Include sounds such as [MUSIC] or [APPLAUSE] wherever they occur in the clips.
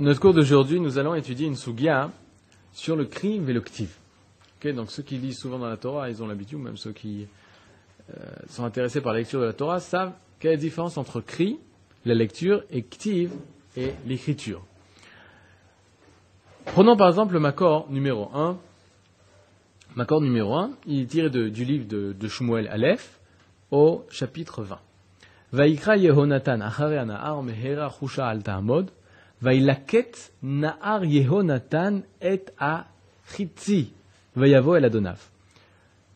Notre cours d'aujourd'hui, nous allons étudier une sugia sur le crime et le ktiv. Donc ceux qui lisent souvent dans la Torah, ils ont l'habitude, même ceux qui euh, sont intéressés par la lecture de la Torah, savent quelle est la différence entre cri, la lecture, et ktiv, et l'écriture. Prenons par exemple le Makor numéro 1. Makor numéro 1, il est tiré du livre de, de Shmuel Aleph au chapitre 20. Vaikra Yehonatan Anahar Mehera Yehonatan et a Chitzi. El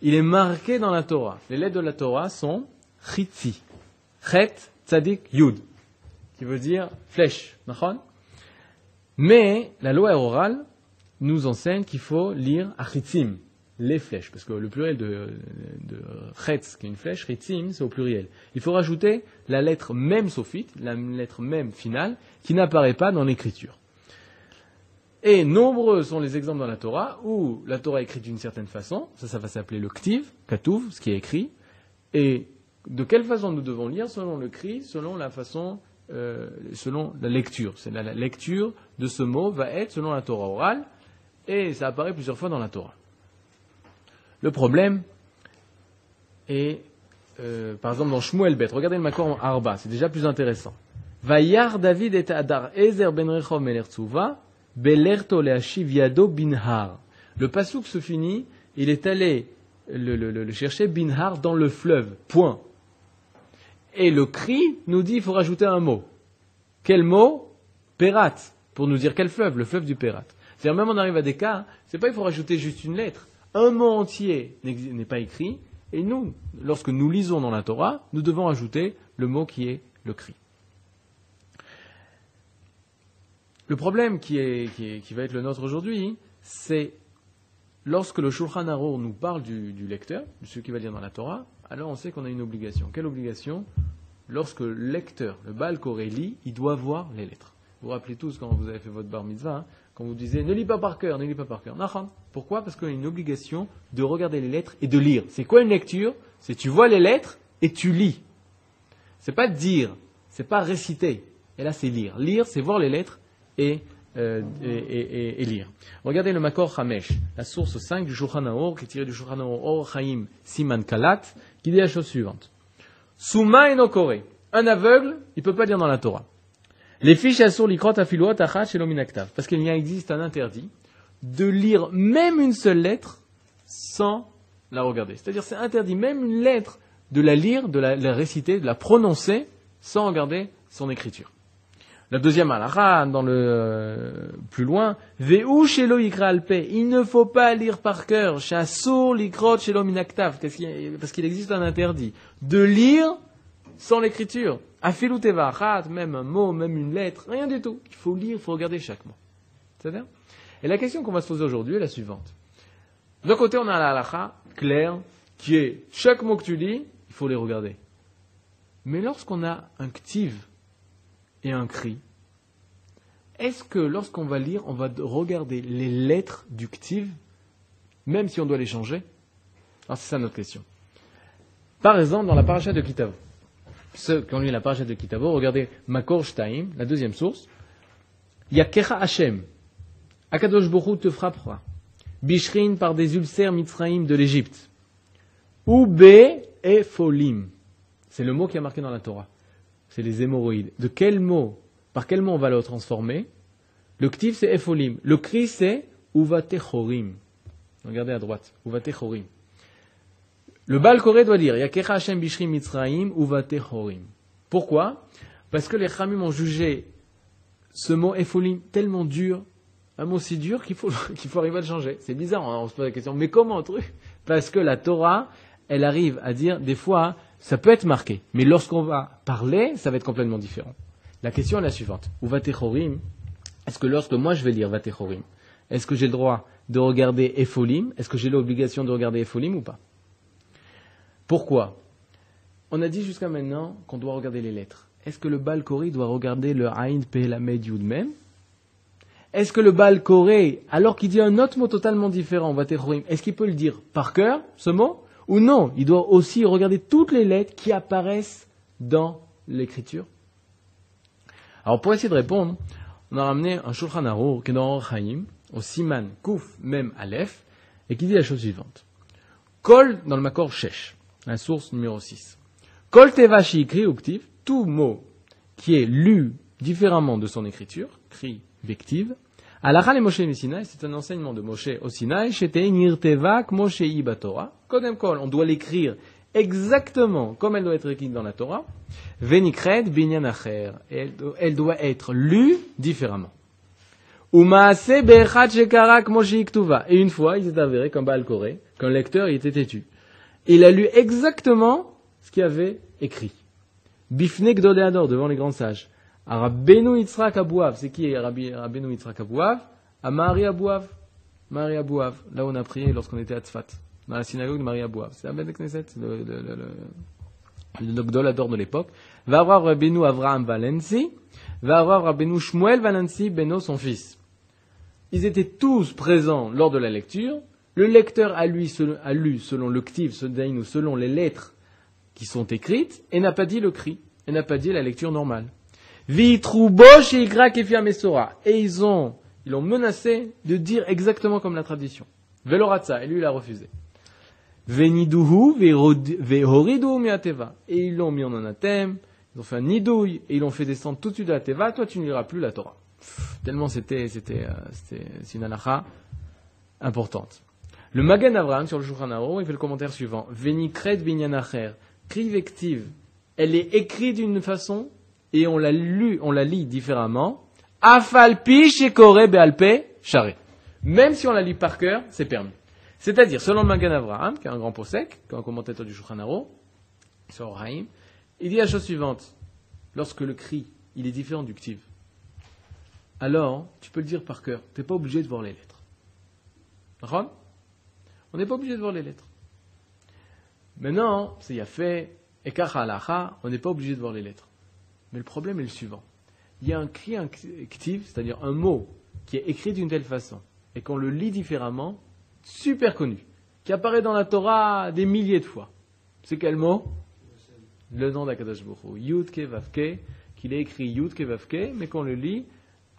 Il est marqué dans la Torah. Les lettres de la Torah sont Chitzi. Chet, Tzadik, Yud. Qui veut dire flèche. Mais la loi orale nous enseigne qu'il faut lire Achitzim les flèches, parce que le pluriel de, de qui est une flèche, ritzim, c'est au pluriel. Il faut rajouter la lettre même sophite, la lettre même finale, qui n'apparaît pas dans l'écriture. Et nombreux sont les exemples dans la Torah où la Torah est écrite d'une certaine façon, ça, ça va s'appeler le ktiv, katuv, ce qui est écrit, et de quelle façon nous devons lire? Selon le cri, selon la façon, euh, selon la lecture. C'est la lecture de ce mot va être selon la Torah orale, et ça apparaît plusieurs fois dans la Torah. Le problème est, euh, par exemple, dans Shmuel Bet, regardez le Makor en Arba, c'est déjà plus intéressant. Vayar David et Adar Ezer ben Belerto binhar. Le pasouk se finit, il est allé le, chercher binhar dans le fleuve, point. Et le cri nous dit, il faut rajouter un mot. Quel mot? Perat, pour nous dire quel fleuve, le fleuve du Perat. C'est-à-dire, même on arrive à des cas, c'est pas il faut rajouter juste une lettre un mot entier n'est pas écrit, et nous, lorsque nous lisons dans la Torah, nous devons ajouter le mot qui est le cri. Le problème qui, va être le nôtre aujourd'hui, c'est lorsque le Shulchan Aruch nous parle du, lecteur, de ce qui va lire dans la Torah, alors on sait qu'on a une obligation. Quelle obligation? Lorsque le lecteur, le Baal Koré lit, il doit voir les lettres. Vous vous rappelez tous quand vous avez fait votre bar mitzvah, hein, quand vous disiez ne lis pas par cœur, ne lis pas par cœur. Pourquoi? Parce qu'on a une obligation de regarder les lettres et de lire. C'est quoi une lecture? C'est tu vois les lettres et tu lis. C'est pas dire, c'est pas réciter. Et là, c'est lire. Lire, c'est voir les lettres et, euh, et, lire. Regardez le Makor Hamesh, la source 5 du Shulchan qui est tirée du Shulchan Or Chaim Siman Kalat, qui dit la chose suivante. Souma et Un aveugle, il ne peut pas lire dans la Torah. Les fiches assur likrot afiluot achat shelominaktav. Parce qu'il y a existe un interdit de lire même une seule lettre sans la regarder. C'est-à-dire c'est interdit même une lettre de la lire, de la, réciter, de la prononcer sans regarder son écriture. La deuxième halakha, dans le euh, plus loin, Veu shelo alpe. Il ne faut pas lire par cœur. Chassur likrot shelo minaktav. Parce qu'il existe un interdit de lire sans l'écriture. Afilutevachat, même un mot, même une lettre, rien du tout. Il faut lire, il faut regarder chaque mot. C'est-à-dire Et la question qu'on va se poser aujourd'hui est la suivante. D'un côté, on a la halakha claire, qui est chaque mot que tu lis, il faut les regarder. Mais lorsqu'on a un ktiv et un cri, est-ce que lorsqu'on va lire, on va regarder les lettres du ktiv, même si on doit les changer? Alors c'est ça notre question. Par exemple, dans la paracha de Kitav, ceux qui ont lu la page de Kitavo, regardez Makor Shtaim, la deuxième source. Yakecha Hashem. Akadosh Borou te frappera. Bishrin par des ulcères Mitzraïm de l'Égypte. Oube et. C'est le mot qui a marqué dans la Torah. C'est les hémorroïdes. De quel mot Par quel mot on va le transformer? Le ktiv c'est Efolim. Le cri c'est Uvatechorim. Regardez à droite. Uvatechorim. Le Baal doit dire Yakecha Hashem Bishrim Mitzraim Uvate Horim. Pourquoi? Parce que les Khamim ont jugé ce mot Epholim tellement dur, un mot si dur qu'il faut, [LAUGHS] qu'il arriver à le changer. C'est bizarre, hein, on se pose la question, mais comment truc? Parce que la Torah, elle arrive à dire, des fois, ça peut être marqué, mais lorsqu'on va parler, ça va être complètement différent. La question est la suivante. Uvate Horim, est-ce que lorsque moi je vais lire Vate Horim, est-ce que j'ai le droit de regarder Epholim Est-ce que j'ai l'obligation de regarder Epholim ou pas? Pourquoi On a dit jusqu'à maintenant qu'on doit regarder les lettres. Est-ce que le Bal doit regarder le Ain Pe la Yud même Est-ce que le Bal alors qu'il dit un autre mot totalement différent, est-ce qu'il peut le dire par cœur, ce mot Ou non Il doit aussi regarder toutes les lettres qui apparaissent dans l'écriture. Alors pour essayer de répondre, on a ramené un Shulchan Arour qui est dans Chaim, au Siman Kouf Mem Aleph, et qui dit la chose suivante. Kol dans le Makor Shesh, la source numéro 6. Kol Shikri Uktiv, tout mot qui est lu différemment de son écriture, cri vective, Alachal Moshe c'est un enseignement de Moshe au Sinai, Nirtevak Moshe Ibatora. Kodem Kol, on doit l'écrire exactement comme elle doit être écrite dans la Torah. Venikred Binyan Acher. Elle doit être lue différemment. Et une fois, il s'est avéré qu'un Baal Koré, qu'un lecteur, était têtu. Il a lu exactement ce qu'il avait écrit. Bifne Gdodéador, devant les grands sages. Rabbeinu Yitzhak Abouav. C'est qui Rabbeinu Yitzhak Abouav? À Marie Abouav. Marie Abouav. Là où on a prié lorsqu'on était à Tzfat. Dans la synagogue de Marie Abouav. C'est à Ben Knesset, le, le, le, le, de l'époque. Va avoir Rabbeinu Avraham Valensi. Va avoir Rabbeinu Shmuel Valensi, Beno, son fils. Ils étaient tous présents lors de la lecture. Le lecteur a, lu selon le ktiv, selon les lettres qui sont écrites, et n'a pas dit le cri, et n'a pas dit la lecture normale. Et ils ont, ils l'ont menacé de dire exactement comme la tradition. Veloratza, et lui il a refusé. Veniduhu vehoridu miateva. Et ils l'ont mis en anathème, ils ont fait un nidouille, et ils l'ont fait descendre tout de suite à la teva, toi tu ne liras plus la Torah. Tellement c'était, c'était, euh, une importante. Le Magan Avraham sur le Shulchan il fait le commentaire suivant. Venikret binyanacher, crivective. Elle est écrite d'une façon et on la on la lit différemment. Afalpi shekore bealpe charé. Même si on la lit par cœur, c'est permis. C'est-à-dire, selon le Magan Avraham, qui est un grand possèque, qui est un commentateur du Shulchan sur il dit la chose suivante. Lorsque le cri, il est différent du ktiv, alors tu peux le dire par cœur. Tu n'es pas obligé de voir les lettres. Ron On n'est pas obligé de voir les lettres. Maintenant, c'est fait, ekach on n'est pas obligé de voir les lettres. Mais le problème est le suivant. Il y a un cri actif, c'est-à-dire un mot qui est écrit d'une telle façon, et qu'on le lit différemment, super connu, qui apparaît dans la Torah des milliers de fois. C'est quel mot? Le nom d'Akadash Bokhu. Yud Vavke, qu'il est écrit Yud Vavke, mais qu'on le lit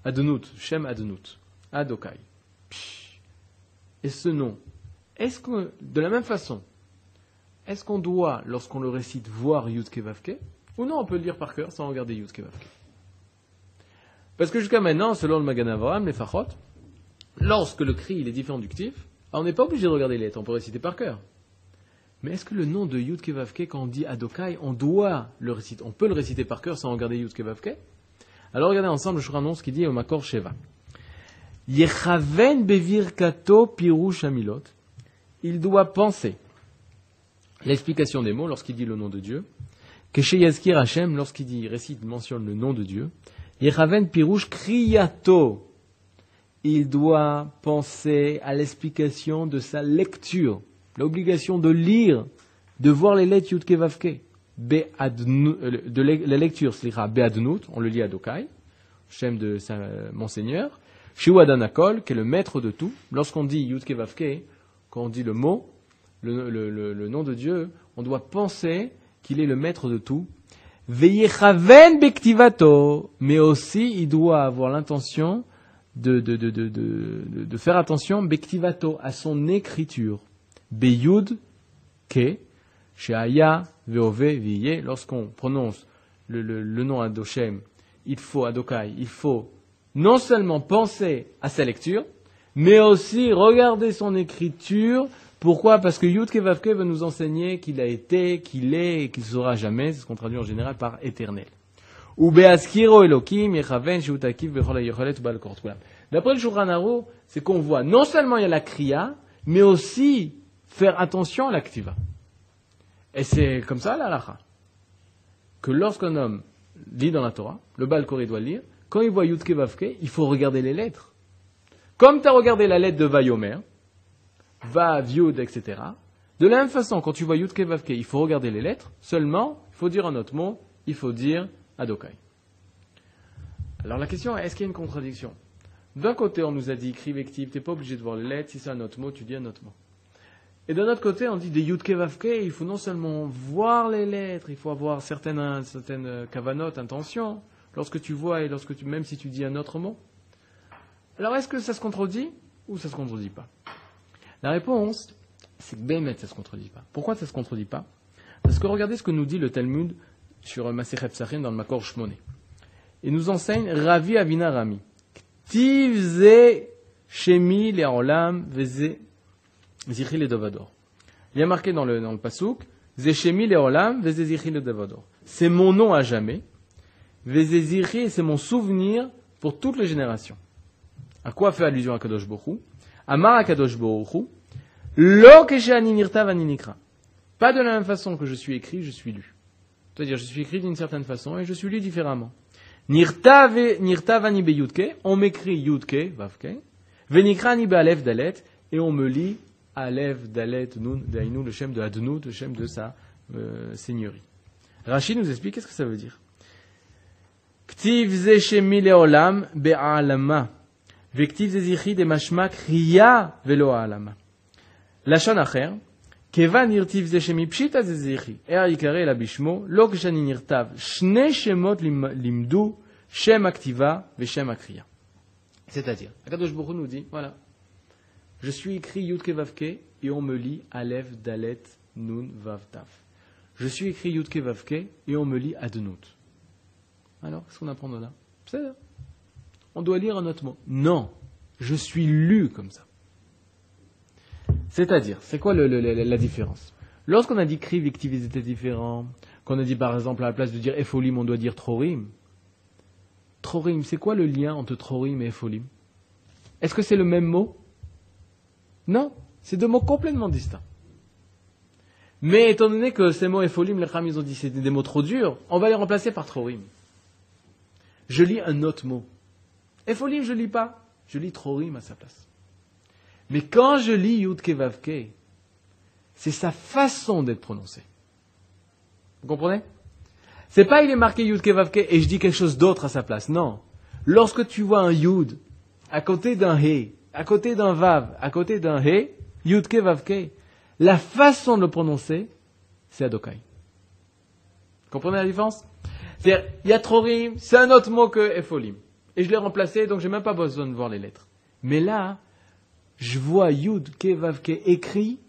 Adonut, Shem Adonut, Adokai. Et ce nom, est-ce que, de la même façon, est-ce qu'on doit, lorsqu'on le récite, voir Yud Vavke ou non, on peut le lire par cœur sans regarder Yud Kevavke. Parce que jusqu'à maintenant, selon le Magan Avraham, les Fachot, lorsque le cri est différent du on n'est pas obligé de regarder les lettres, on peut réciter par cœur. Mais est-ce que le nom de Yud Kevavke, quand on dit Adokai, on doit le réciter, on peut le réciter par cœur sans regarder Yud Kevavke Alors regardez ensemble, je annonce ce qu'il dit au Makor Sheva. Yechaven bevirkato pirush amilot. Il doit penser. L'explication des mots lorsqu'il dit le nom de Dieu. Que chez Yazkir Hashem, lorsqu'il dit, récite, mentionne le nom de Dieu, Yechaven Pirouche Kriyato, il doit penser à l'explication de sa lecture, l'obligation de lire, de voir les lettres Yudke Vavke. Euh, de la lecture, c'est Be'adnut, on le lit à Dokai, Shem de Monseigneur, Shiwadanakol, qui est le maître de tout. Lorsqu'on dit Yudke Vavke, quand on dit le mot, le nom de Dieu, on doit penser qu'il est le maître de tout. Veyechaven bektivato, mais aussi il doit avoir l'intention de, faire attention bektivato à son écriture. Beyud ke, veove lorsqu'on prononce le, le, le nom Adoshem, il faut Adokai, il faut non seulement penser à sa lecture, mais aussi regarder son écriture pourquoi? Parce que Yud Kevavke va nous enseigner qu'il a été, qu'il est et qu'il sera jamais, c'est ce qu'on traduit en général par éternel. D'après le Shulchan c'est qu'on voit non seulement il y a la kriya, mais aussi faire attention à l'activa. Et c'est comme ça la lacha. Que lorsqu'un homme lit dans la Torah, le Baal doit lire, quand il voit Yud Kevavke, il faut regarder les lettres. Comme tu as regardé la lettre de Vayomer, va, viud, etc. De la même façon, quand tu vois yud vavke, il faut regarder les lettres, seulement, il faut dire un autre mot, il faut dire adokai. Alors la question est, est-ce qu'il y a une contradiction? D'un côté, on nous a dit écrivective, tu n'es pas obligé de voir les lettres, si c'est un autre mot, tu dis un autre mot. Et d'un autre côté, on dit des yud vavke, il faut non seulement voir les lettres, il faut avoir certaines, certaines kavanotes, intentions, lorsque tu vois et lorsque tu, même si tu dis un autre mot. Alors est-ce que ça se contredit ou ça se contredit pas? La réponse, c'est que Bémet, ça se contredit pas. Pourquoi ça se contredit pas? Parce que regardez ce que nous dit le Talmud sur Maserhet Psachim dans le Makor Shmoné. Il nous enseigne Ravi Avina Rami. Il y a marqué dans le, dans le Pasuk. C'est mon nom à jamais. C'est mon souvenir pour toutes les générations. À quoi fait allusion à Kadosh Bohu Amar à Kadosh Bohu Lo Nirtav Pas de la même façon que je suis écrit, je suis lu. C'est-à-dire, je suis écrit d'une certaine façon et je suis lu différemment. Nirtav ani yudke, on m'écrit yudke, vavke, venikrani be'alev dalet, et on me lit alev dalet nun, dainu, le shem de adnout, le shem de sa euh, seigneurie. Rachid nous explique qu'est-ce que ça veut dire. Ktiv be'alama, vektiv ze zichi de mashma kriya velo alama. Lachon acher, כיוון נרטיב זה שמפשיטא זה זכרי, היה יקרא אלא בשמו, לא כשאני נרטב. שני שמות לימדו שם הכתיבה ושם הקריאה. C'est-à-dire, Akadosh Baruch nous dit, voilà, je suis écrit Yudke Vavke et on me lit Aleph, Dalet, Nun, Vav, Taf. Je suis écrit Yudke Vavke et on me lit Adnout. Alors, qu'est-ce qu'on apprend de là C'est On doit lire un autre mot. Non, je suis lu comme ça. C'est-à-dire, c'est quoi la différence? Lorsqu'on a dit cri, victive, ils étaient différents, qu'on a dit par exemple à la place de dire epholim, on doit dire trorim. Trorim, c'est quoi le lien entre trorim et epholim Est-ce que c'est le même mot? Non, c'est deux mots complètement distincts. Mais étant donné que ces mots epholim, les Kham, ils ont dit c'était des mots trop durs, on va les remplacer par trorim. Je lis un autre mot. Epholim, je lis pas, je lis trorim à sa place. Mais quand je lis Yudke Vavke, c'est sa façon d'être prononcé. Vous comprenez? C'est pas il est marqué Yudke Vavke et je dis quelque chose d'autre à sa place. Non. Lorsque tu vois un Yud à côté d'un He, à côté d'un Vav, à côté d'un He, Yudke Vavke, la façon de le prononcer, c'est Adokai. Vous comprenez la différence? C'est-à-dire, il y a Trorim, c'est un autre mot que Efolim. Et je l'ai remplacé, donc j'ai même pas besoin de voir les lettres. Mais là, je vois Yud Ke écrit,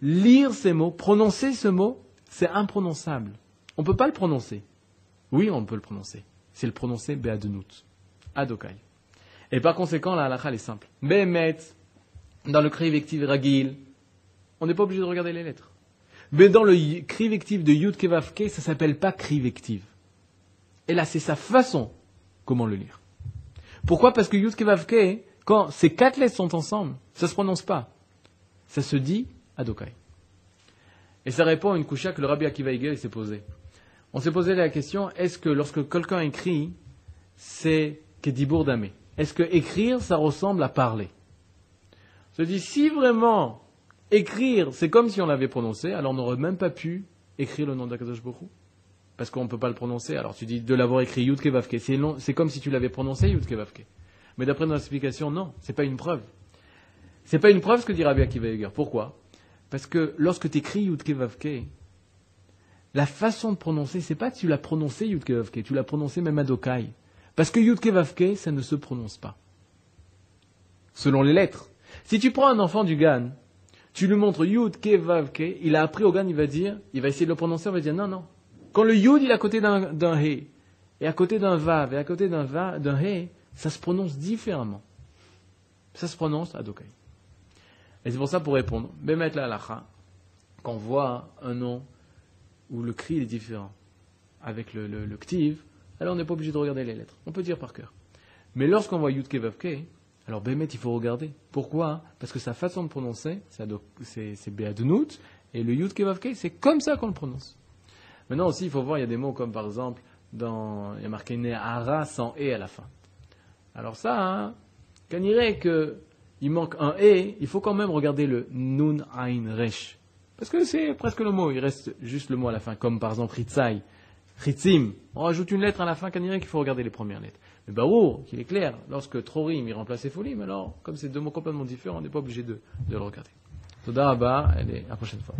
lire ces mots, prononcer ce mot, c'est imprononçable. On ne peut pas le prononcer. Oui, on peut le prononcer. C'est le prononcer Be'adenout, Adokai. Et par conséquent, la halakha est simple. Behemet, dans le cri Ragil, on n'est pas obligé de regarder les lettres. Mais dans le cri de Yud Kevavke, ça s'appelle pas cri. Et là, c'est sa façon comment le lire. Pourquoi Parce que Yud Kevavke, quand ces quatre lettres sont ensemble, ça ne se prononce pas. Ça se dit Adokai. Et ça répond à une coucha que le rabbi Akiva s'est posée. On s'est posé la question, est-ce que lorsque quelqu'un écrit, c'est Kedibur Damé? Est-ce que écrire, ça ressemble à parler? On se dit, si vraiment écrire, c'est comme si on l'avait prononcé, alors on n'aurait même pas pu écrire le nom d'Akadosh Bokhu. Parce qu'on ne peut pas le prononcer. Alors tu dis de l'avoir écrit Yudke Vavke. C'est comme si tu l'avais prononcé Yudke Vavke. Mais d'après notre explication, non, ce n'est pas une preuve. Ce n'est pas une preuve ce que dit Rabbi Akiva. Pourquoi? Parce que lorsque tu écris Yudke Vavke, la façon de prononcer, c'est pas que tu l'as prononcé Yudke Vavke, tu l'as prononcé même Adokai. Parce que Yudke Vavke, ça ne se prononce pas. Selon les lettres. Si tu prends un enfant du Gan, tu lui montres Yudke Vavke, il a appris au Gan, il va dire, il va essayer de le prononcer, il va dire non, non. Quand le Yud, il est à côté d'un He, et à côté d'un Vav, et à côté d'un He, ça se prononce différemment. Ça se prononce Adokai. Et c'est pour ça, pour répondre, Bemet la halacha, quand on voit un nom où le cri est différent avec le, le, ktiv, alors on n'est pas obligé de regarder les lettres. On peut dire par cœur. Mais lorsqu'on voit Yud Vavke, alors Bemet, il faut regarder. Pourquoi? Parce que sa façon de prononcer, c'est Beadnout, et le Yud Vavke, c'est comme ça qu'on le prononce. Maintenant aussi, il faut voir, il y a des mots comme par exemple, dans, il y a marqué Nehara sans E à la fin. Alors ça, hein, quand il irait qu'il manque un E, il faut quand même regarder le Nun Ein Resh. Parce que c'est presque le mot, il reste juste le mot à la fin, comme par exemple Ritzai, Ritzim. On rajoute une lettre à la fin, quand il faut regarder les premières lettres. Mais Baour, qu'il est clair, lorsque Trorim, il remplace Folim, alors, comme c'est deux mots complètement différents, on n'est pas obligé de, de le regarder. Toda Abba, est à la prochaine fois.